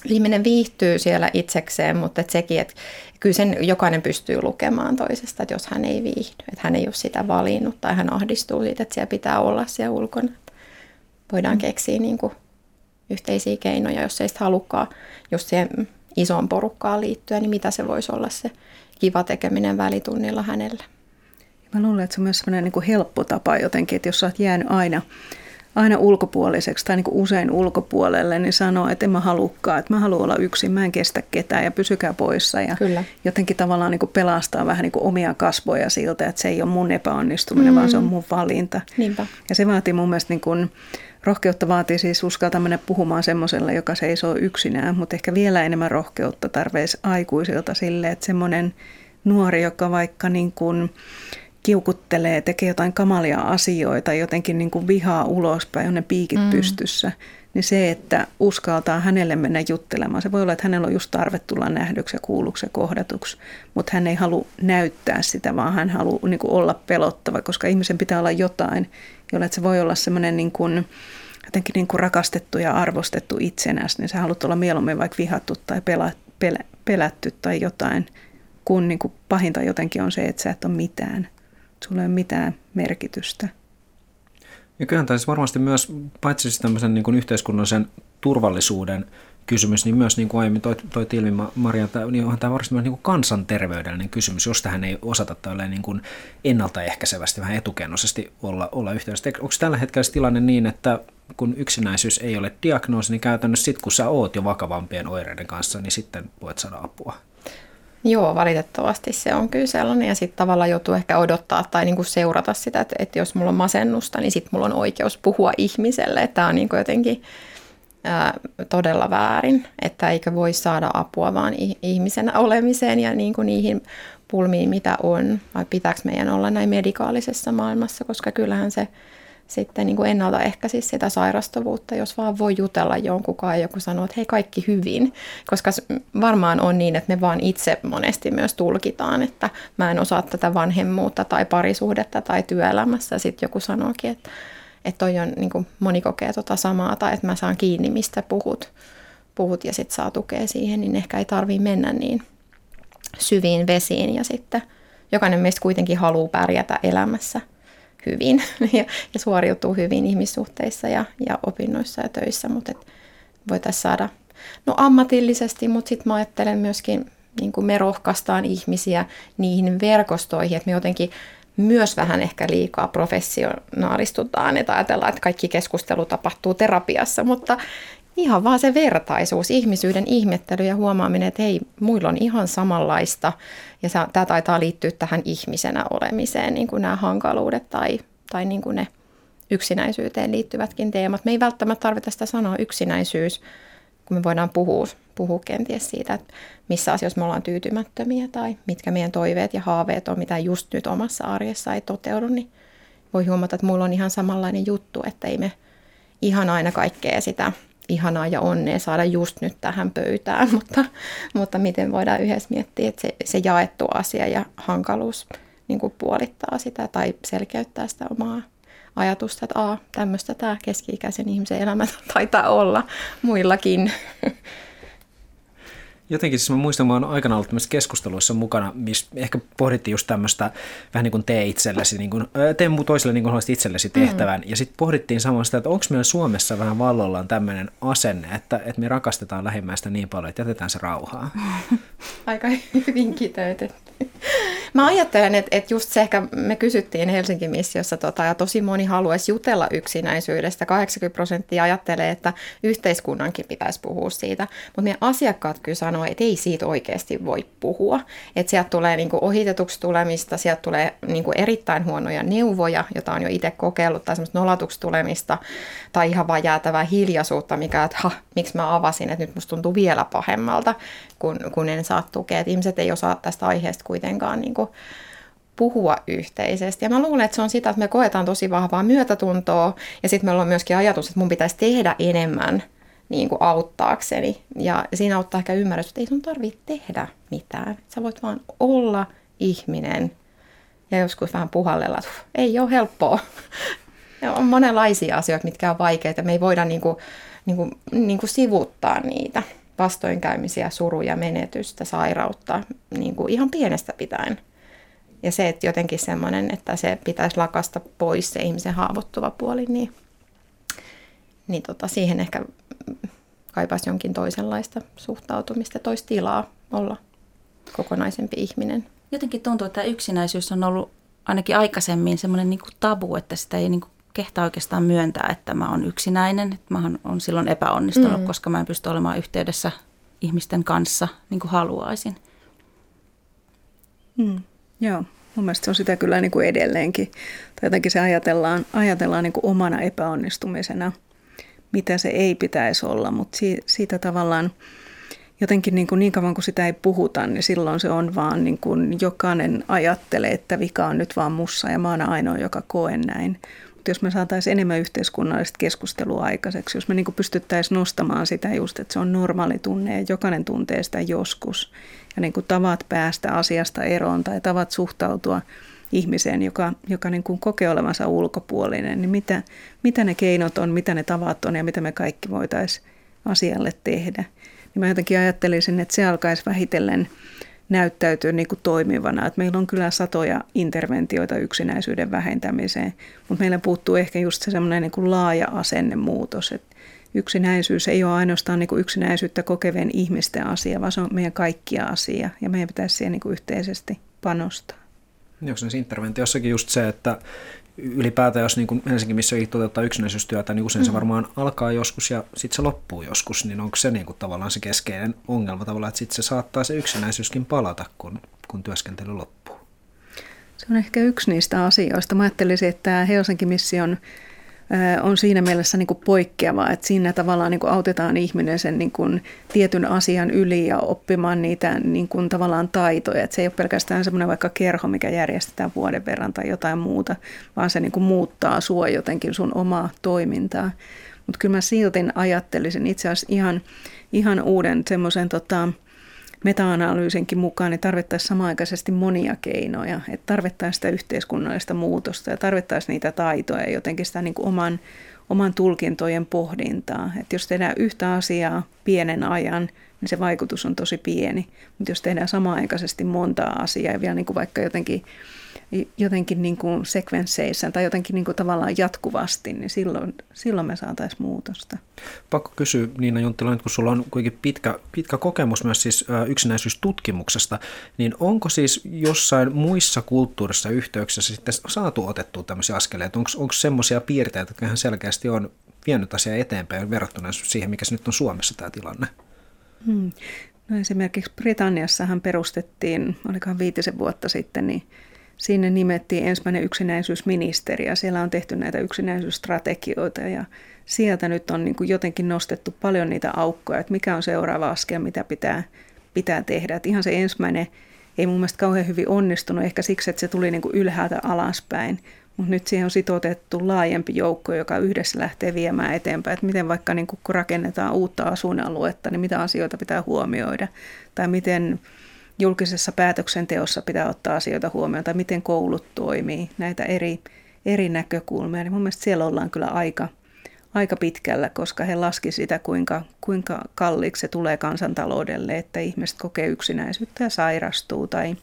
ihminen viihtyy siellä itsekseen, mutta että sekin, että kyllä sen jokainen pystyy lukemaan toisesta, että jos hän ei viihdy, että hän ei ole sitä valinnut tai hän ahdistuu siitä, että siellä pitää olla siellä ulkona. Voidaan keksiä niin kuin yhteisiä keinoja, jos ei sitä halukkaa just siihen isoon porukkaan liittyä, niin mitä se voisi olla se kiva tekeminen välitunnilla hänelle. Mä luulen, että se on myös sellainen niin kuin helppo tapa jotenkin, että jos sä oot jäänyt aina, aina ulkopuoliseksi tai niin kuin usein ulkopuolelle, niin sanoo, että en mä halukkaan, että mä haluan olla yksin, mä en kestä ketään ja pysykää poissa. Ja Kyllä. jotenkin tavallaan niin kuin pelastaa vähän niin kuin omia kasvoja siltä, että se ei ole mun epäonnistuminen, mm. vaan se on mun valinta. Niinpä. Ja se vaatii mun mielestä niin kuin, Rohkeutta vaatii siis uskaltaa mennä puhumaan semmoisella, joka seisoo yksinään, mutta ehkä vielä enemmän rohkeutta tarveisi aikuisilta sille, että semmoinen nuori, joka vaikka niin kuin kiukuttelee, tekee jotain kamalia asioita, jotenkin niin kuin vihaa ulospäin, on ne piikit mm. pystyssä, niin se, että uskaltaa hänelle mennä juttelemaan, se voi olla, että hänellä on just tarve tulla nähdyksi ja kuulluksi ja kohdatuksi, mutta hän ei halua näyttää sitä, vaan hän haluaa niin kuin olla pelottava, koska ihmisen pitää olla jotain, jolla että se voi olla semmoinen niin kuin, jotenkin niin kuin rakastettu ja arvostettu itsenäs, niin sä haluat olla mieluummin vaikka vihattu tai pelä, pelä, pelätty tai jotain, kun niin kuin pahinta jotenkin on se, että sä et ole mitään ole mitään merkitystä. Ja kyllähän tämä siis varmasti myös, paitsi siis tämmöisen niin kuin yhteiskunnallisen turvallisuuden kysymys, niin myös niin kuin aiemmin toit, toit ilmi Maria, niin onhan tämä varmasti myös niin kuin kansanterveydellinen kysymys, jos tähän ei osata tälleen niin kuin ennaltaehkäisevästi, vähän etukennoisesti olla, olla yhteydessä. Onko tällä hetkellä tilanne niin, että kun yksinäisyys ei ole diagnoosi, niin käytännössä sitten kun sä oot jo vakavampien oireiden kanssa, niin sitten voit saada apua? Joo, valitettavasti se on kyllä sellainen. Ja sitten tavallaan joutuu ehkä odottaa tai niinku seurata sitä, että, että jos mulla on masennusta, niin sitten mulla on oikeus puhua ihmiselle. Tämä on niinku jotenkin ää, todella väärin, että eikö voi saada apua vaan ihmisenä olemiseen ja niin kuin niihin pulmiin, mitä on, vai pitääkö meidän olla näin medikaalisessa maailmassa, koska kyllähän se sitten niin kuin ennaltaehkäisisi sitä sairastavuutta, jos vaan voi jutella jonkunkaan joku sanoo, että hei kaikki hyvin. Koska varmaan on niin, että me vaan itse monesti myös tulkitaan, että mä en osaa tätä vanhemmuutta tai parisuhdetta tai työelämässä. Sitten joku sanookin, että, että toi on, niin kuin moni kokee tota samaa tai että mä saan kiinni, mistä puhut, puhut ja sitten saa tukea siihen, niin ehkä ei tarvii mennä niin syviin vesiin ja sitten jokainen meistä kuitenkin haluaa pärjätä elämässä – hyvin ja, ja suoriutuu hyvin ihmissuhteissa ja, ja opinnoissa ja töissä, mutta voitaisiin saada no ammatillisesti, mutta sitten mä ajattelen myöskin, niin kuin me rohkaistaan ihmisiä niihin verkostoihin, että me jotenkin myös vähän ehkä liikaa professionaalistutaan, että ajatellaan, että kaikki keskustelu tapahtuu terapiassa, mutta ihan vaan se vertaisuus, ihmisyyden ihmettely ja huomaaminen, että hei, muilla on ihan samanlaista ja tämä taitaa liittyä tähän ihmisenä olemiseen, niin kuin nämä hankaluudet tai, tai niin kuin ne yksinäisyyteen liittyvätkin teemat. Me ei välttämättä tarvita sitä sanoa yksinäisyys, kun me voidaan puhua, puhua kenties siitä, että missä asioissa me ollaan tyytymättömiä tai mitkä meidän toiveet ja haaveet on, mitä just nyt omassa arjessa ei toteudu, niin voi huomata, että mulla on ihan samanlainen juttu, että ei me ihan aina kaikkea sitä ihanaa ja onnea saada just nyt tähän pöytään, mutta, mutta miten voidaan yhdessä miettiä, että se, se jaettu asia ja hankaluus niin kuin puolittaa sitä tai selkeyttää sitä omaa ajatusta, että tämmöistä tämä keski-ikäisen ihmisen elämä taitaa olla muillakin. Jotenkin siis mä muistan, mä oon aikana ollut tämmöisissä keskusteluissa mukana, missä ehkä pohdittiin just tämmöistä vähän niin kuin tee itsellesi, niin kuin, tee muu toiselle niin kuin haluaisit itsellesi mm. tehtävän. Mm. Ja sitten pohdittiin samoin sitä, että onko meillä Suomessa vähän vallollaan tämmöinen asenne, että, että me rakastetaan lähimmäistä niin paljon, että jätetään se rauhaa. Aika hyvin kiteytetty. Mä ajattelen, että, että just se ehkä me kysyttiin Helsingin missiossa tota, ja tosi moni haluaisi jutella yksinäisyydestä. 80 prosenttia ajattelee, että yhteiskunnankin pitäisi puhua siitä, mutta meidän asiakkaat kyllä sanoo, että ei siitä oikeasti voi puhua. Että sieltä tulee niin kuin ohitetuksi tulemista, sieltä tulee niin kuin erittäin huonoja neuvoja, joita on jo itse kokeillut, tai semmoista nolatuksi tulemista, tai ihan vaan jäätävää hiljaisuutta, mikä, että ha, miksi mä avasin, että nyt musta tuntuu vielä pahemmalta, kun, kun en saa tukea. Että ihmiset ei osaa tästä aiheesta kuitenkaan niin kuin puhua yhteisesti. Ja mä luulen, että se on sitä, että me koetaan tosi vahvaa myötätuntoa ja sitten meillä on myöskin ajatus, että mun pitäisi tehdä enemmän niin kuin auttaakseni. Ja siinä auttaa ehkä ymmärrys, että ei sun tarvitse tehdä mitään. Sä voit vaan olla ihminen ja joskus vähän puhallella, että ei ole helppoa. Ja on monenlaisia asioita, mitkä on vaikeita. Me ei voida niin kuin, niin kuin, niin kuin sivuttaa niitä vastoinkäymisiä, suruja, menetystä, sairautta niin kuin ihan pienestä pitäen. Ja se, että jotenkin semmoinen, että se pitäisi lakasta pois se ihmisen haavoittuva puoli, niin, niin tota, siihen ehkä kaipaisi jonkin toisenlaista suhtautumista, toista tilaa olla kokonaisempi ihminen. Jotenkin tuntuu, että yksinäisyys on ollut ainakin aikaisemmin semmoinen niin tabu, että sitä ei niin kuin kehtaa oikeastaan myöntää, että mä oon yksinäinen. Että mä oon silloin epäonnistunut, mm. koska mä en pysty olemaan yhteydessä ihmisten kanssa niin kuin haluaisin. Mm. Joo, mun mielestä se on sitä kyllä niin kuin edelleenkin. Tai jotenkin se ajatellaan, ajatellaan niin kuin omana epäonnistumisena, mitä se ei pitäisi olla, mutta si, siitä tavallaan jotenkin niin, kuin niin kauan kuin sitä ei puhuta, niin silloin se on vaan niin kuin jokainen ajattelee, että vika on nyt vaan mussa ja mä oon ainoa, joka koen näin. Mutta jos me saataisiin enemmän yhteiskunnallista keskustelua aikaiseksi, jos me niin pystyttäisiin nostamaan sitä just, että se on normaali tunne ja jokainen tuntee sitä joskus. Ja niin kuin tavat päästä asiasta eroon tai tavat suhtautua ihmiseen, joka, joka niin kuin kokee olevansa ulkopuolinen, niin mitä, mitä ne keinot on, mitä ne tavat on ja mitä me kaikki voitaisiin asialle tehdä. Niin mä jotenkin ajattelisin, että se alkaisi vähitellen – näyttäytyy niin kuin toimivana. Että meillä on kyllä satoja interventioita yksinäisyyden vähentämiseen, mutta meillä puuttuu ehkä just se semmoinen niin kuin laaja asennemuutos, että yksinäisyys ei ole ainoastaan niin kuin yksinäisyyttä kokevien ihmisten asia, vaan se on meidän kaikkia asia ja meidän pitäisi siihen niin kuin yhteisesti panostaa. Onko se interventiossakin just se, että ylipäätään, jos niin kuin Helsingin missä toteuttaa yksinäisyystyötä, niin usein mm. se varmaan alkaa joskus ja sitten se loppuu joskus, niin onko se niin kuin tavallaan se keskeinen ongelma tavallaan, että sitten se saattaa se yksinäisyyskin palata, kun, kun työskentely loppuu? Se on ehkä yksi niistä asioista. Mä ajattelisin, että tämä Helsingin mission on siinä mielessä niin kuin poikkeava, että siinä tavallaan niin kuin autetaan ihminen sen niin kuin tietyn asian yli ja oppimaan niitä niin kuin tavallaan taitoja. Että se ei ole pelkästään semmoinen vaikka kerho, mikä järjestetään vuoden verran tai jotain muuta, vaan se niin kuin muuttaa sua jotenkin sun omaa toimintaa. Mutta kyllä mä silti ajattelisin itse asiassa ihan, ihan uuden semmoisen tota, meta-analyysinkin mukaan, niin tarvittaisiin samaaikaisesti monia keinoja. Että tarvittaisiin sitä yhteiskunnallista muutosta ja tarvittaisiin niitä taitoja ja jotenkin sitä niin kuin oman, oman tulkintojen pohdintaa. Että jos tehdään yhtä asiaa pienen ajan, niin se vaikutus on tosi pieni. Mutta jos tehdään samaaikaisesti montaa asiaa ja vielä niin kuin vaikka jotenkin jotenkin niin kuin sekvensseissa tai jotenkin niin kuin tavallaan jatkuvasti, niin silloin, silloin me saataisiin muutosta. Pakko kysyä Niina Junttila, kun sulla on kuitenkin pitkä, pitkä kokemus myös siis yksinäisyystutkimuksesta, niin onko siis jossain muissa kulttuurissa yhteyksissä sitten saatu otettua tämmöisiä askeleita? Onko, onko semmoisia piirteitä, jotka ihan selkeästi on vienyt asiaa eteenpäin verrattuna siihen, mikä se nyt on Suomessa tämä tilanne? Hmm. No esimerkiksi Britanniassahan perustettiin, olikohan viitisen vuotta sitten, niin sinne nimettiin ensimmäinen yksinäisyysministeri ja siellä on tehty näitä yksinäisyysstrategioita ja sieltä nyt on niin kuin jotenkin nostettu paljon niitä aukkoja, että mikä on seuraava askel, mitä pitää, pitää tehdä. Että ihan se ensimmäinen ei mun mielestä kauhean hyvin onnistunut, ehkä siksi, että se tuli niin kuin ylhäältä alaspäin, mutta nyt siihen on sitoutettu laajempi joukko, joka yhdessä lähtee viemään eteenpäin, että miten vaikka niin kun rakennetaan uutta asuinaluetta, niin mitä asioita pitää huomioida, tai miten julkisessa päätöksenteossa pitää ottaa asioita huomioon, tai miten koulut toimii, näitä eri, eri näkökulmia. Niin mun mielestä siellä ollaan kyllä aika, aika pitkällä, koska he laski sitä, kuinka, kuinka kalliiksi se tulee kansantaloudelle, että ihmiset kokee yksinäisyyttä ja sairastuu tai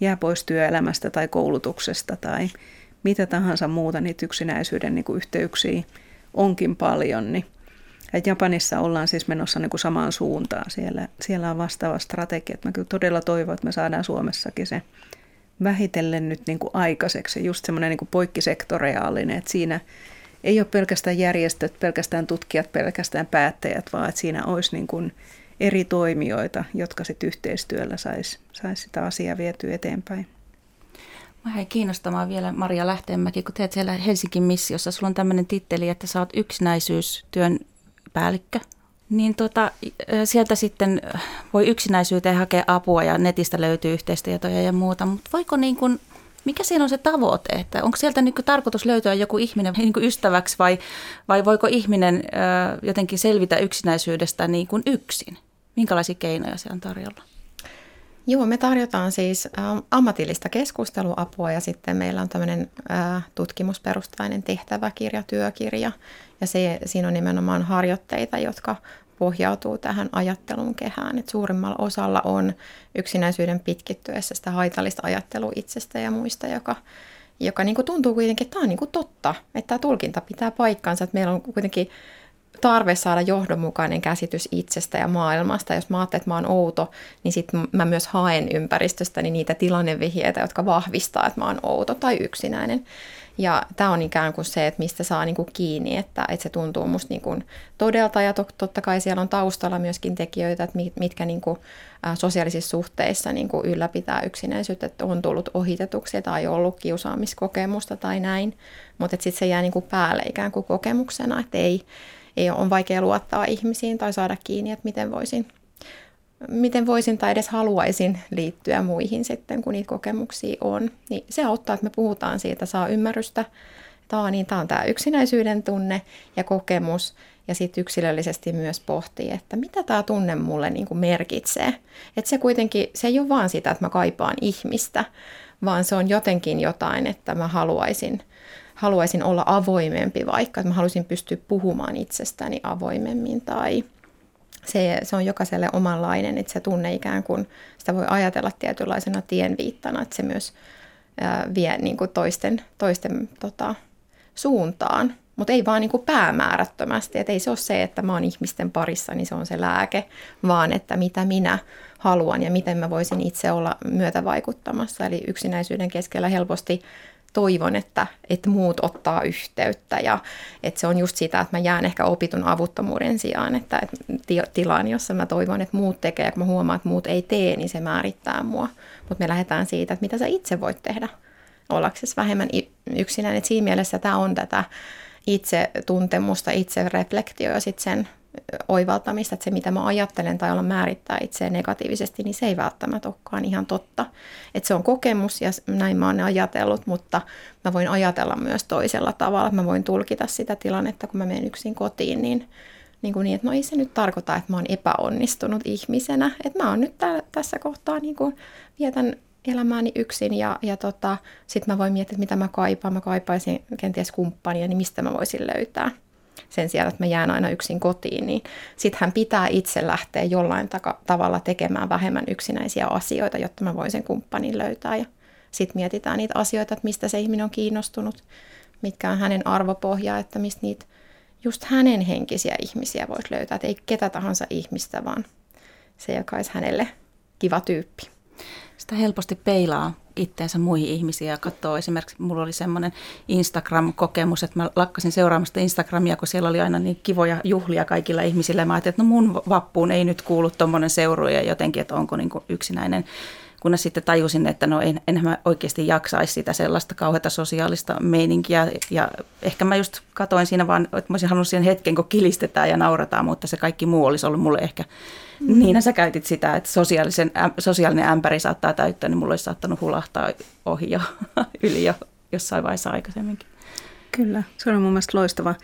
jää pois työelämästä tai koulutuksesta tai mitä tahansa muuta niitä yksinäisyyden niin kuin yhteyksiä onkin paljon, niin et Japanissa ollaan siis menossa niin kuin samaan suuntaan. Siellä, siellä on vastaava strategia. Mä kyllä todella toivon, että me saadaan Suomessakin se vähitellen nyt niin kuin aikaiseksi. Just semmoinen niin poikkisektoriaalinen, että siinä ei ole pelkästään järjestöt, pelkästään tutkijat, pelkästään päättäjät, vaan että siinä olisi niin kuin eri toimijoita, jotka sitten yhteistyöllä saisi sais sitä asiaa vietyä eteenpäin. Mä jäin kiinnostamaan vielä Maria Lähteenmäki, kun teet siellä Helsingin missiossa. Sulla on tämmöinen titteli, että sä oot yksinäisyystyön päällikkö, niin tota, sieltä sitten voi yksinäisyyteen hakea apua ja netistä löytyy yhteistietoja ja muuta, mutta voiko niin kuin, mikä siinä on se tavoite, että onko sieltä niin tarkoitus löytää joku ihminen niin ystäväksi vai, vai voiko ihminen jotenkin selvitä yksinäisyydestä niin kuin yksin? Minkälaisia keinoja se on tarjolla? Joo, me tarjotaan siis ammatillista keskusteluapua ja sitten meillä on tämmöinen tutkimusperustainen tehtäväkirja, työkirja. Ja se, siinä on nimenomaan harjoitteita, jotka pohjautuu tähän ajattelun kehään. Et suurimmalla osalla on yksinäisyyden pitkittyessä sitä haitallista ajattelua itsestä ja muista, joka, joka niin kuin tuntuu kuitenkin, että tämä on niin kuin totta, että tämä tulkinta pitää paikkansa, että meillä on kuitenkin tarve saada johdonmukainen käsitys itsestä ja maailmasta. Jos mä ajattelen, että mä oon outo, niin sitten mä myös haen ympäristöstäni niitä tilannevihjeitä, jotka vahvistaa, että mä oon outo tai yksinäinen. Ja tämä on ikään kuin se, että mistä saa niinku kiinni, että, että se tuntuu musta niinku todelta ja to, totta kai siellä on taustalla myöskin tekijöitä, että mitkä niinku, ä, sosiaalisissa suhteissa niinku ylläpitää yksinäisyyttä, että on tullut ohitetuksi tai ollut kiusaamiskokemusta tai näin, mutta sitten se jää niinku päälle ikään kuin kokemuksena, että ei, ei on vaikea luottaa ihmisiin tai saada kiinni, että miten voisin, miten voisin tai edes haluaisin liittyä muihin sitten, kun niitä kokemuksia on. Niin se auttaa, että me puhutaan siitä, saa ymmärrystä. Tämä on, niin, tämä on tämä yksinäisyyden tunne ja kokemus ja sitten yksilöllisesti myös pohtii, että mitä tämä tunne mulle niin kuin merkitsee. Että se kuitenkin, se ei ole vaan sitä, että mä kaipaan ihmistä, vaan se on jotenkin jotain, että mä haluaisin – haluaisin olla avoimempi vaikka, että mä haluaisin pystyä puhumaan itsestäni avoimemmin tai se, se on jokaiselle omanlainen, että se tunne ikään kuin, sitä voi ajatella tietynlaisena tienviittana, että se myös ää, vie niin kuin toisten, toisten tota, suuntaan, mutta ei vaan niin kuin päämäärättömästi, että ei se ole se, että mä oon ihmisten parissa, niin se on se lääke, vaan että mitä minä haluan ja miten mä voisin itse olla myötävaikuttamassa. Eli yksinäisyyden keskellä helposti toivon, että, että muut ottaa yhteyttä ja että se on just sitä, että mä jään ehkä opitun avuttomuuden sijaan, että, että tilaan, jossa mä toivon, että muut tekee ja kun mä huomaan, että muut ei tee, niin se määrittää mua. Mutta me lähdetään siitä, että mitä sä itse voit tehdä ollaksesi vähemmän yksinäinen. Että siinä mielessä tämä on tätä itse tuntemusta, itse reflektio ja sitten sen oivaltamista, että se mitä mä ajattelen tai olla määrittää itseä negatiivisesti, niin se ei välttämättä olekaan ihan totta. Että se on kokemus ja näin mä oon ajatellut, mutta mä voin ajatella myös toisella tavalla. Mä voin tulkita sitä tilannetta, kun mä menen yksin kotiin, niin, niin, kuin niin että no ei se nyt tarkoita, että mä oon epäonnistunut ihmisenä. Että mä oon nyt täällä, tässä kohtaa niin kuin vietän elämääni yksin ja, ja tota, sitten mä voin miettiä, että mitä mä kaipaan. Mä kaipaisin kenties kumppania, niin mistä mä voisin löytää sen sijaan, että mä jään aina yksin kotiin, niin sitten hän pitää itse lähteä jollain taka- tavalla tekemään vähemmän yksinäisiä asioita, jotta mä voisin kumppanin löytää. Ja sitten mietitään niitä asioita, että mistä se ihminen on kiinnostunut, mitkä on hänen arvopohja, että mistä niitä just hänen henkisiä ihmisiä voisi löytää. Että ei ketä tahansa ihmistä, vaan se, joka olisi hänelle kiva tyyppi. Sitä helposti peilaa itteensä muihin ihmisiin ja katsoo esimerkiksi, mulla oli semmoinen Instagram-kokemus, että mä lakkasin seuraamasta Instagramia, kun siellä oli aina niin kivoja juhlia kaikilla ihmisillä. Mä ajattelin, että no mun vappuun ei nyt kuulu tuommoinen seuru ja jotenkin, että onko niin yksinäinen kunnes sitten tajusin, että no en, enhän mä oikeasti jaksaisi sitä sellaista kauheata sosiaalista meininkiä. Ja ehkä mä just katoin siinä vaan, että mä olisin halunnut siihen hetken, kun kilistetään ja naurataan, mutta se kaikki muu olisi ollut mulle ehkä Mm. Niinä sä käytit sitä, että sosiaalisen, sosiaalinen ämpäri saattaa täyttää, niin mulla olisi saattanut hulahtaa ohi jo, yli jo jossain vaiheessa aikaisemminkin. Kyllä, se on mun mielestä loistava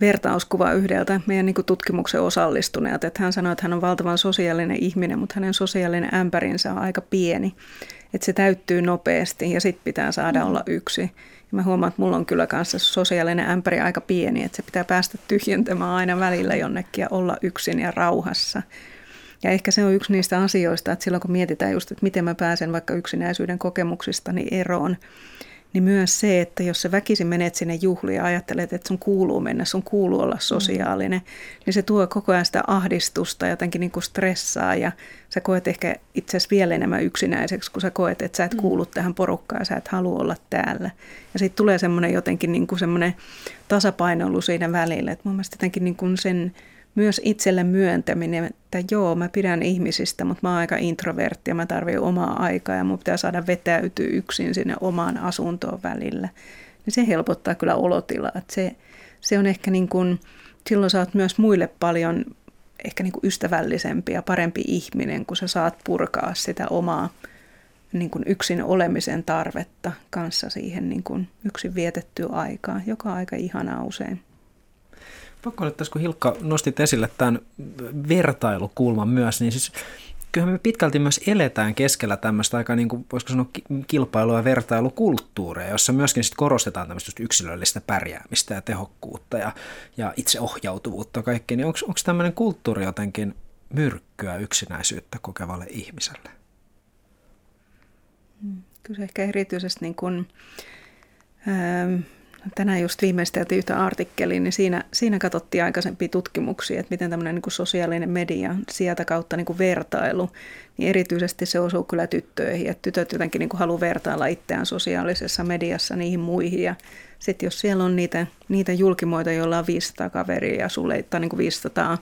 vertauskuva yhdeltä meidän niin tutkimuksen osallistuneelta. Että hän sanoi, että hän on valtavan sosiaalinen ihminen, mutta hänen sosiaalinen ämpärinsä on aika pieni. Että se täyttyy nopeasti ja sitten pitää saada mm. olla yksi. Ja mä huomaan, että mulla on kyllä kanssa sosiaalinen ämpäri aika pieni, että se pitää päästä tyhjentämään aina välillä jonnekin ja olla yksin ja rauhassa. Ja ehkä se on yksi niistä asioista, että silloin kun mietitään just, että miten mä pääsen vaikka yksinäisyyden kokemuksistani eroon, niin myös se, että jos sä väkisin menet sinne juhliin ja ajattelet, että sun kuuluu mennä, sun kuuluu olla sosiaalinen, mm. niin se tuo koko ajan sitä ahdistusta, jotenkin niin kuin stressaa ja sä koet ehkä itse asiassa vielä enemmän yksinäiseksi, kun sä koet, että sä et mm. kuulu tähän porukkaan ja sä et halua olla täällä. Ja sitten tulee semmoinen jotenkin niin kuin semmoinen tasapainoilu siinä välillä, että mun mielestä jotenkin niin kuin sen myös itselle myöntäminen, että joo, mä pidän ihmisistä, mutta mä oon aika introvertti ja mä tarvitsen omaa aikaa ja mun pitää saada vetäytyä yksin sinne omaan asuntoon välillä. Niin se helpottaa kyllä olotilaa. Että se, se on ehkä niin kuin, silloin sä oot myös muille paljon ehkä niin kuin ystävällisempi ja parempi ihminen, kun sä saat purkaa sitä omaa niin kuin yksin olemisen tarvetta kanssa siihen niin kuin yksin vietettyä aikaa, joka on aika ihanaa usein. Pakko nyt tässä, kun Hilkka nostit esille tämän vertailukulman myös, niin siis kyllähän me pitkälti myös eletään keskellä tämmöistä aika, niin kuin, voisiko sanoa, kilpailu- ja vertailukulttuuria, jossa myöskin sit korostetaan tämmöistä yksilöllistä pärjäämistä ja tehokkuutta ja, ja itseohjautuvuutta kaikkea. Niin onko tämmöinen kulttuuri jotenkin myrkkyä yksinäisyyttä kokevalle ihmiselle? Hmm, kyllä ehkä erityisesti niin kuin, ähm, tänään just viimeisteltiin yhtä artikkeliin, niin siinä, siinä katsottiin aikaisempia tutkimuksia, että miten tämmöinen niin sosiaalinen media, sieltä kautta niin kuin vertailu, niin erityisesti se osuu kyllä tyttöihin, että tytöt jotenkin niin kuin haluaa vertailla itseään sosiaalisessa mediassa niihin muihin. Ja sitten jos siellä on niitä, niitä julkimoita, joilla on 500 kaveria ja sulle tai niin kuin 500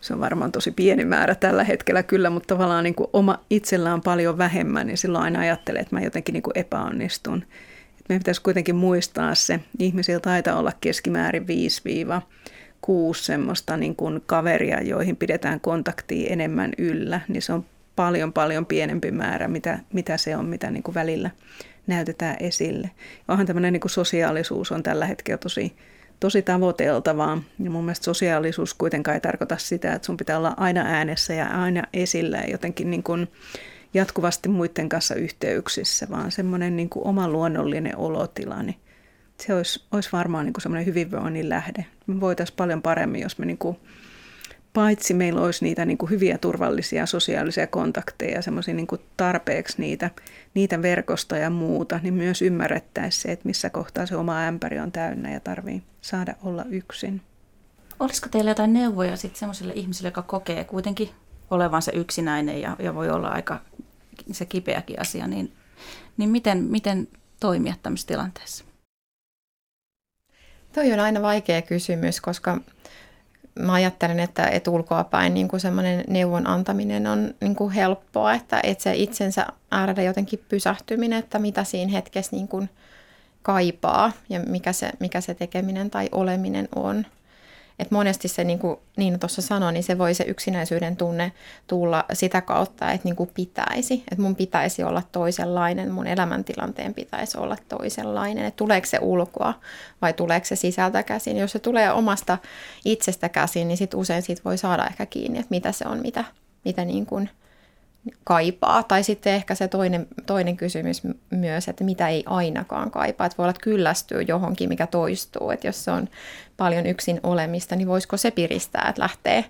se on varmaan tosi pieni määrä tällä hetkellä kyllä, mutta tavallaan niin kuin oma itsellä on paljon vähemmän, niin silloin aina ajattelee, että mä jotenkin niin kuin epäonnistun meidän pitäisi kuitenkin muistaa se, ihmisillä taitaa olla keskimäärin 5-6 semmoista niin kuin kaveria, joihin pidetään kontaktia enemmän yllä, niin se on paljon paljon pienempi määrä, mitä, mitä se on, mitä niin kuin välillä näytetään esille. Onhan tämmöinen niin kuin sosiaalisuus on tällä hetkellä tosi, tosi tavoiteltavaa. Ja mun mielestä sosiaalisuus kuitenkaan ei tarkoita sitä, että sun pitää olla aina äänessä ja aina esillä ja jotenkin niin kuin jatkuvasti muiden kanssa yhteyksissä, vaan semmoinen niin kuin oma luonnollinen olotila, niin se olisi, olisi varmaan niin kuin semmoinen hyvinvoinnin lähde. Me voitaisiin paljon paremmin, jos me niin kuin, paitsi meillä olisi niitä niin kuin hyviä turvallisia sosiaalisia kontakteja ja semmoisia niin kuin tarpeeksi niitä, niitä verkosta ja muuta, niin myös ymmärrettäisiin se, että missä kohtaa se oma ämpäri on täynnä ja tarvii saada olla yksin. Olisiko teillä jotain neuvoja sitten semmoiselle ihmiselle, joka kokee kuitenkin olevansa yksinäinen ja, ja voi olla aika se kipeäkin asia, niin, niin miten, miten toimia tämmöisessä tilanteessa? Toi on aina vaikea kysymys, koska mä ajattelen, että, että ulkoapäin niin kuin semmoinen neuvon antaminen on niin kuin helppoa, että, että se itsensä äärellä jotenkin pysähtyminen, että mitä siinä hetkessä niin kuin kaipaa ja mikä se, mikä se tekeminen tai oleminen on. Et monesti se, niin kuin Niina tuossa sanoi, niin se voi se yksinäisyyden tunne tulla sitä kautta, että niin kuin pitäisi. Että mun pitäisi olla toisenlainen, mun elämäntilanteen pitäisi olla toisenlainen. Että tuleeko se ulkoa vai tuleeko se sisältä käsin. Jos se tulee omasta itsestä käsin, niin sit usein siitä voi saada ehkä kiinni, että mitä se on, mitä, mitä niin kuin – kaipaa. Tai sitten ehkä se toinen, toinen kysymys myös, että mitä ei ainakaan kaipaa. Että voi olla, että kyllästyy johonkin, mikä toistuu. Että jos se on paljon yksin olemista, niin voisiko se piristää, että lähtee,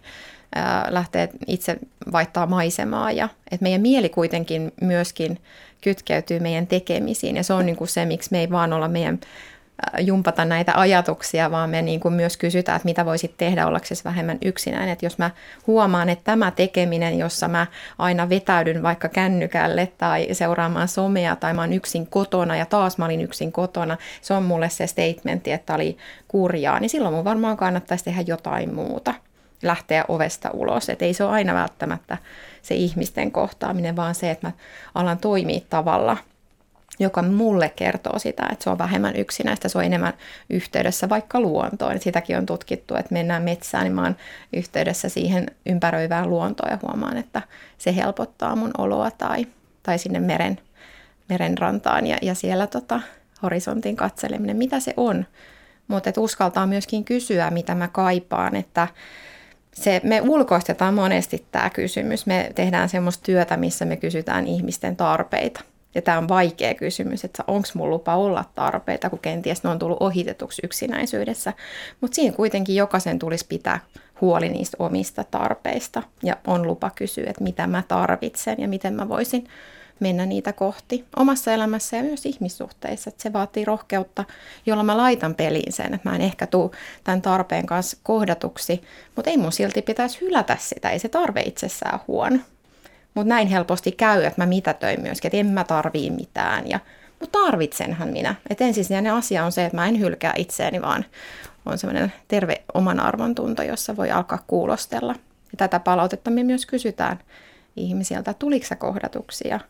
ää, lähtee itse vaihtaa maisemaa. Ja, että meidän mieli kuitenkin myöskin kytkeytyy meidän tekemisiin. Ja se on niin kuin se, miksi me ei vaan olla meidän jumpata näitä ajatuksia, vaan me niin kuin myös kysytään, että mitä voisit tehdä ollaksesi vähemmän yksinäinen. Että jos mä huomaan, että tämä tekeminen, jossa mä aina vetäydyn vaikka kännykälle tai seuraamaan somea tai mä oon yksin kotona ja taas mä olin yksin kotona, se on mulle se statementti, että oli kurjaa, niin silloin mun varmaan kannattaisi tehdä jotain muuta lähteä ovesta ulos. Että ei se ole aina välttämättä se ihmisten kohtaaminen, vaan se, että mä alan toimia tavalla – joka mulle kertoo sitä, että se on vähemmän yksinäistä, se on enemmän yhteydessä vaikka luontoon. Sitäkin on tutkittu, että mennään metsään, niin mä oon yhteydessä siihen ympäröivään luontoon ja huomaan, että se helpottaa mun oloa tai, tai sinne meren, merenrantaan ja, ja siellä tota, horisontin katseleminen, mitä se on. Mutta uskaltaa myöskin kysyä, mitä mä kaipaan, että se, me ulkoistetaan monesti tämä kysymys. Me tehdään semmoista työtä, missä me kysytään ihmisten tarpeita – ja tämä on vaikea kysymys, että onko mun lupa olla tarpeita, kun kenties ne on tullut ohitetuksi yksinäisyydessä. Mutta siinä kuitenkin jokaisen tulisi pitää huoli niistä omista tarpeista ja on lupa kysyä, että mitä mä tarvitsen ja miten mä voisin mennä niitä kohti omassa elämässä ja myös ihmissuhteissa. Että se vaatii rohkeutta, jolla mä laitan peliin sen, että mä en ehkä tuu tämän tarpeen kanssa kohdatuksi, mutta ei mun silti pitäisi hylätä sitä, ei se tarve itsessään huono. Mutta näin helposti käy, että mä mitätöin myöskin, että en mä tarvii mitään. Ja, mutta tarvitsenhan minä. Että ensisijainen asia on se, että mä en hylkää itseäni, vaan on semmoinen terve oman arvon tunto, jossa voi alkaa kuulostella. Ja tätä palautetta me myös kysytään ihmisiltä, tuliko kohdatuksia,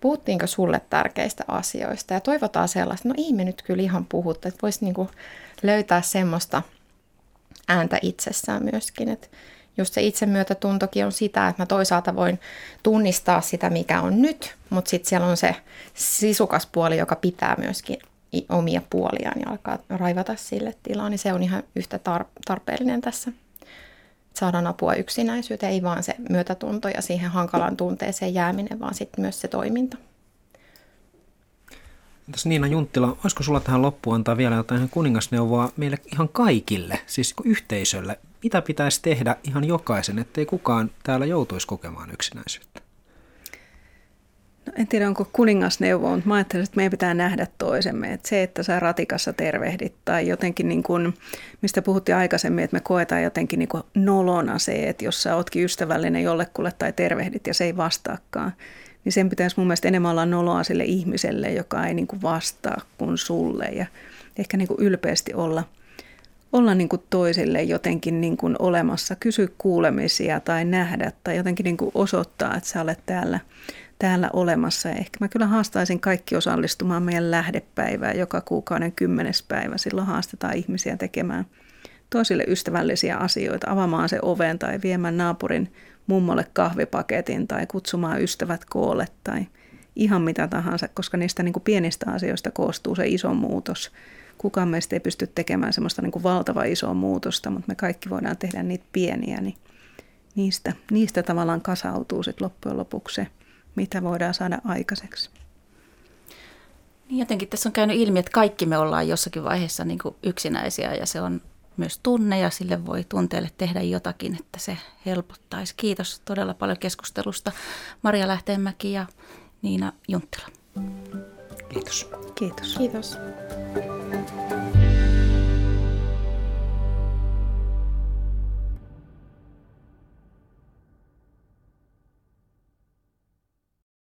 puhuttiinko sulle tärkeistä asioista ja toivotaan sellaista, no ei me nyt kyllä ihan puhuttu, että voisi niinku löytää semmoista ääntä itsessään myöskin, että just se itsemyötätuntokin on sitä, että mä toisaalta voin tunnistaa sitä, mikä on nyt, mutta sitten siellä on se sisukas puoli, joka pitää myöskin omia puoliaan ja alkaa raivata sille tilaa, niin se on ihan yhtä tar- tarpeellinen tässä. Saadaan apua yksinäisyyteen, ei vaan se myötätunto ja siihen hankalaan tunteeseen jääminen, vaan sitten myös se toiminta. Entäs Niina Junttila, olisiko sulla tähän loppuun antaa vielä jotain kuningasneuvoa meille ihan kaikille, siis yhteisölle? Mitä pitäisi tehdä ihan jokaisen, ettei kukaan täällä joutuisi kokemaan yksinäisyyttä? No, en tiedä, onko kuningasneuvo, mutta mä ajattelen, että meidän pitää nähdä toisemme. Että se, että sä ratikassa tervehdit tai jotenkin, niin kuin, mistä puhuttiin aikaisemmin, että me koetaan jotenkin niin kuin nolona se, että jos sä ootkin ystävällinen jollekulle tai tervehdit ja se ei vastaakaan, niin sen pitäisi mun mielestä enemmän olla noloa sille ihmiselle, joka ei niin kuin vastaa kuin sulle ja ehkä niin kuin ylpeästi olla, olla niin kuin toisille jotenkin niin kuin olemassa, kysy kuulemisia tai nähdä tai jotenkin niin kuin osoittaa, että sä olet täällä, täällä olemassa. Ja ehkä mä kyllä haastaisin kaikki osallistumaan meidän lähdepäivään joka kuukauden kymmenes päivä. Silloin haastetaan ihmisiä tekemään toisille ystävällisiä asioita, avaamaan se oven tai viemään naapurin mummolle kahvipaketin tai kutsumaan ystävät koolle tai ihan mitä tahansa, koska niistä niin kuin pienistä asioista koostuu se iso muutos. Kukaan meistä ei pysty tekemään semmoista niin kuin valtava isoa muutosta, mutta me kaikki voidaan tehdä niitä pieniä, niin niistä, niistä tavallaan kasautuu sitten loppujen lopuksi se, mitä voidaan saada aikaiseksi. Niin jotenkin tässä on käynyt ilmi, että kaikki me ollaan jossakin vaiheessa niin kuin yksinäisiä ja se on myös tunne ja sille voi tunteelle tehdä jotakin, että se helpottaisi. Kiitos todella paljon keskustelusta Maria Lähteenmäki ja Niina Junttila. Kiitos. Kiitos. Kiitos. Thank you.